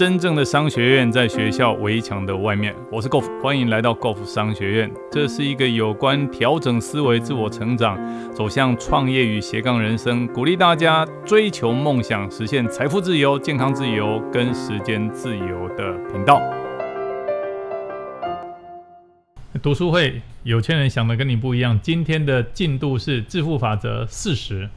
真正的商学院在学校围墙的外面。我是 Golf，欢迎来到 Golf 商学院。这是一个有关调整思维、自我成长、走向创业与斜杠人生，鼓励大家追求梦想、实现财富自由、健康自由跟时间自由的频道。读书会，有钱人想的跟你不一样。今天的进度是致富法则四十。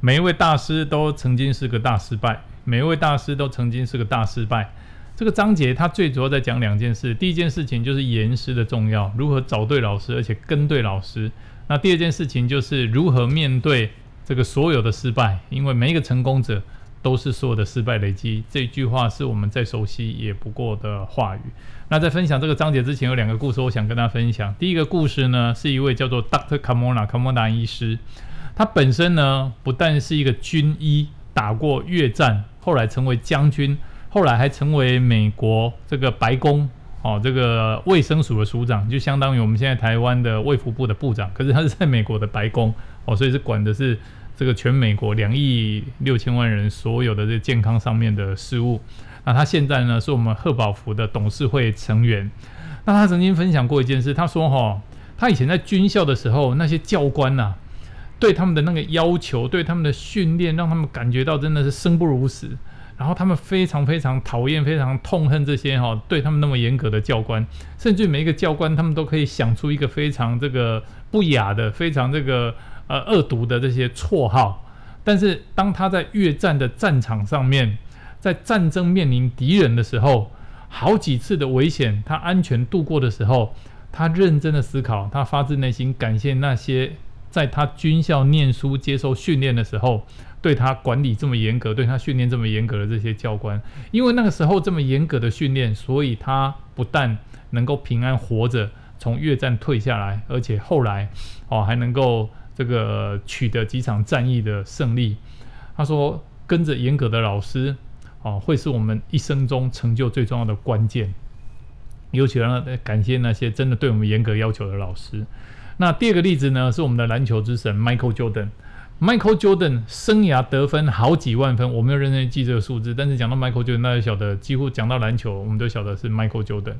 每一位大师都曾经是个大失败。每一位大师都曾经是个大失败。这个章节它最主要在讲两件事。第一件事情就是严师的重要，如何找对老师，而且跟对老师。那第二件事情就是如何面对这个所有的失败，因为每一个成功者都是所有的失败累积。这句话是我们再熟悉也不过的话语。那在分享这个章节之前，有两个故事我想跟大家分享。第一个故事呢，是一位叫做 Dr. Kamona Kamona 医师，他本身呢不但是一个军医，打过越战。后来成为将军，后来还成为美国这个白宫哦，这个卫生署的署长，就相当于我们现在台湾的卫福部的部长。可是他是在美国的白宫哦，所以是管的是这个全美国两亿六千万人所有的这健康上面的事务。那他现在呢，是我们贺宝福的董事会成员。那他曾经分享过一件事，他说哈，他以前在军校的时候，那些教官呐。对他们的那个要求，对他们的训练，让他们感觉到真的是生不如死。然后他们非常非常讨厌、非常痛恨这些哈对他们那么严格的教官。甚至每一个教官，他们都可以想出一个非常这个不雅的、非常这个呃恶毒的这些绰号。但是当他在越战的战场上面，在战争面临敌人的时候，好几次的危险他安全度过的时候，他认真的思考，他发自内心感谢那些。在他军校念书、接受训练的时候，对他管理这么严格，对他训练这么严格的这些教官，因为那个时候这么严格的训练，所以他不但能够平安活着从越战退下来，而且后来哦还能够这个取得几场战役的胜利。他说，跟着严格的老师哦，会是我们一生中成就最重要的关键。尤其要感谢那些真的对我们严格要求的老师。那第二个例子呢，是我们的篮球之神 Michael Jordan。Michael Jordan 生涯得分好几万分，我没有认真记这个数字，但是讲到 Michael Jordan，大家晓得，几乎讲到篮球，我们都晓得是 Michael Jordan。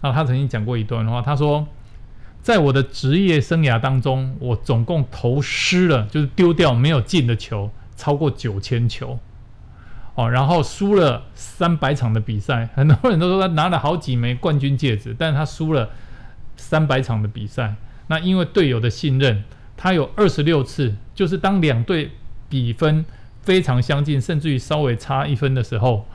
那他曾经讲过一段话，他说，在我的职业生涯当中，我总共投失了，就是丢掉没有进的球，超过九千球。哦，然后输了三百场的比赛，很多人都说他拿了好几枚冠军戒指，但是他输了三百场的比赛。那因为队友的信任，他有二十六次，就是当两队比分非常相近，甚至于稍微差一分的时候，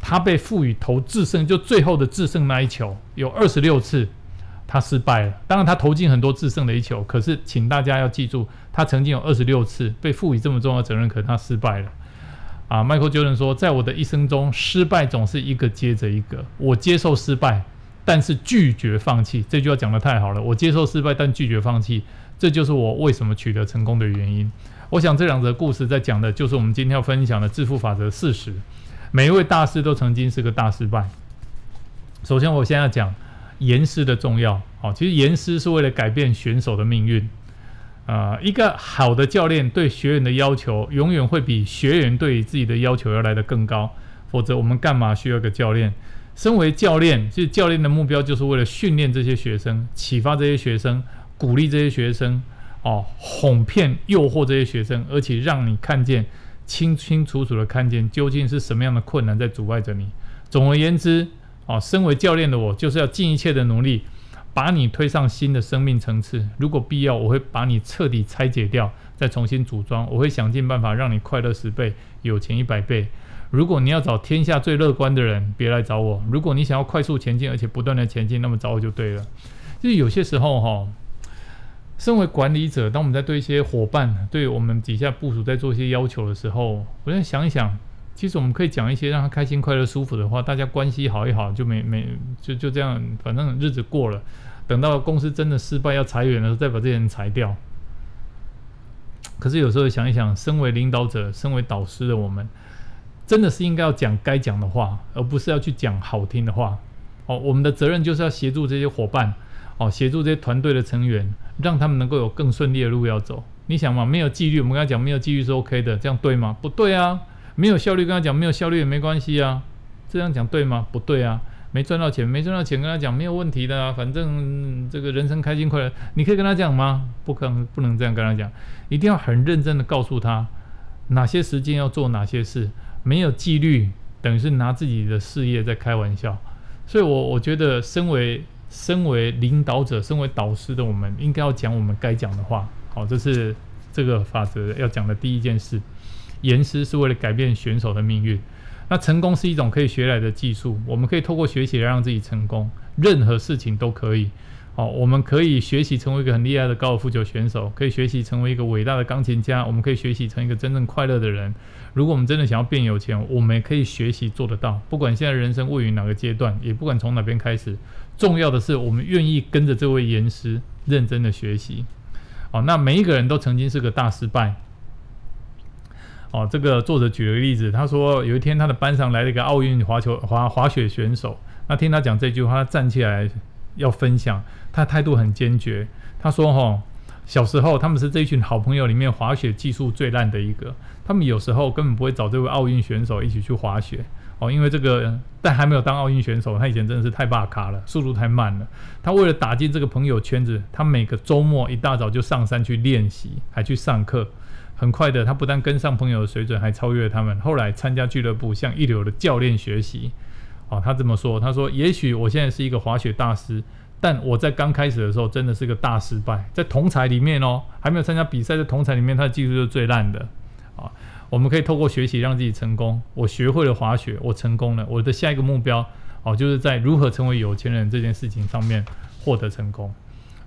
他被赋予投制胜，就最后的制胜那一球，有二十六次他失败了。当然他投进很多制胜的一球，可是请大家要记住，他曾经有二十六次被赋予这么重要的责任，可是他失败了。啊，迈克尔·乔丹说，在我的一生中，失败总是一个接着一个，我接受失败。但是拒绝放弃，这句话讲的太好了。我接受失败，但拒绝放弃，这就是我为什么取得成功的原因。我想这两则故事在讲的就是我们今天要分享的致富法则四十。每一位大师都曾经是个大失败。首先，我先要讲严师的重要。好，其实严师是为了改变选手的命运。啊，一个好的教练对学员的要求，永远会比学员对自己的要求要来得更高。否则，我们干嘛需要个教练？身为教练，其实教练的目标就是为了训练这些学生，启发这些学生，鼓励这些学生，哦，哄骗、诱惑这些学生，而且让你看见清清楚楚的看见究竟是什么样的困难在阻碍着你。总而言之，哦，身为教练的我，就是要尽一切的努力，把你推上新的生命层次。如果必要，我会把你彻底拆解掉，再重新组装。我会想尽办法让你快乐十倍，有钱一百倍。如果你要找天下最乐观的人，别来找我。如果你想要快速前进，而且不断的前进，那么找我就对了。就是有些时候哈，身为管理者，当我们在对一些伙伴、对我们底下部署在做一些要求的时候，我在想一想，其实我们可以讲一些让他开心、快乐、舒服的话，大家关系好一好，就没没就就这样，反正日子过了。等到公司真的失败要裁员的时候，再把这些人裁掉。可是有时候想一想，身为领导者、身为导师的我们。真的是应该要讲该讲的话，而不是要去讲好听的话。哦，我们的责任就是要协助这些伙伴，哦，协助这些团队的成员，让他们能够有更顺利的路要走。你想嘛，没有纪律，我们跟他讲没有纪律是 OK 的，这样对吗？不对啊，没有效率跟他讲没有效率也没关系啊，这样讲对吗？不对啊，没赚到钱，没赚到钱，跟他讲没有问题的啊，反正这个人生开心快乐，你可以跟他讲吗？不可能，不能这样跟他讲，一定要很认真的告诉他哪些时间要做哪些事，没有纪律等于是拿自己的事业在开玩笑。所以，我我觉得，身为身为领导者、身为导师的我们，应该要讲我们该讲的话。好，这是这个法则要讲的第一件事。严师是为了改变选手的命运。那成功是一种可以学来的技术，我们可以透过学习来让自己成功。任何事情都可以。好，我们可以学习成为一个很厉害的高尔夫球选手，可以学习成为一个伟大的钢琴家，我们可以学习成一个真正快乐的人。如果我们真的想要变有钱，我们也可以学习做得到。不管现在人生位于哪个阶段，也不管从哪边开始，重要的是我们愿意跟着这位严师认真的学习。好，那每一个人都曾经是个大失败。哦，这个作者举了个例子，他说有一天他的班上来了一个奥运滑球滑滑雪选手，那听他讲这句话，他站起来要分享，他态度很坚决。他说：“哈，小时候他们是这一群好朋友里面滑雪技术最烂的一个，他们有时候根本不会找这位奥运选手一起去滑雪哦，因为这个但还没有当奥运选手，他以前真的是太霸咖了，速度太慢了。他为了打进这个朋友圈子，他每个周末一大早就上山去练习，还去上课。”很快的，他不但跟上朋友的水准，还超越他们。后来参加俱乐部，向一流的教练学习。哦，他这么说：“他说，也许我现在是一个滑雪大师，但我在刚开始的时候真的是个大失败。在同才里面哦，还没有参加比赛的同才里面，他的技术是最烂的。啊，我们可以透过学习让自己成功。我学会了滑雪，我成功了。我的下一个目标，哦，就是在如何成为有钱人这件事情上面获得成功。”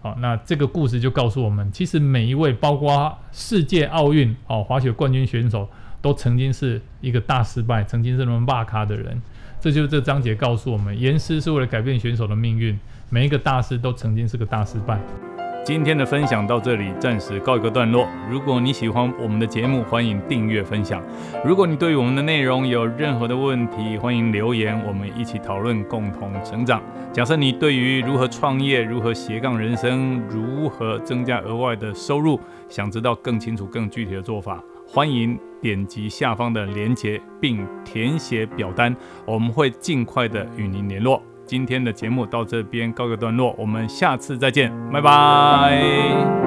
好，那这个故事就告诉我们，其实每一位，包括世界奥运哦滑雪冠军选手，都曾经是一个大失败，曾经是那么骂咖的人。这就是这章节告诉我们，严师是为了改变选手的命运，每一个大师都曾经是个大失败。今天的分享到这里，暂时告一个段落。如果你喜欢我们的节目，欢迎订阅分享。如果你对于我们的内容有任何的问题，欢迎留言，我们一起讨论，共同成长。假设你对于如何创业、如何斜杠人生、如何增加额外的收入，想知道更清楚、更具体的做法，欢迎点击下方的链接并填写表单，我们会尽快的与您联络。今天的节目到这边告个段落，我们下次再见，拜拜。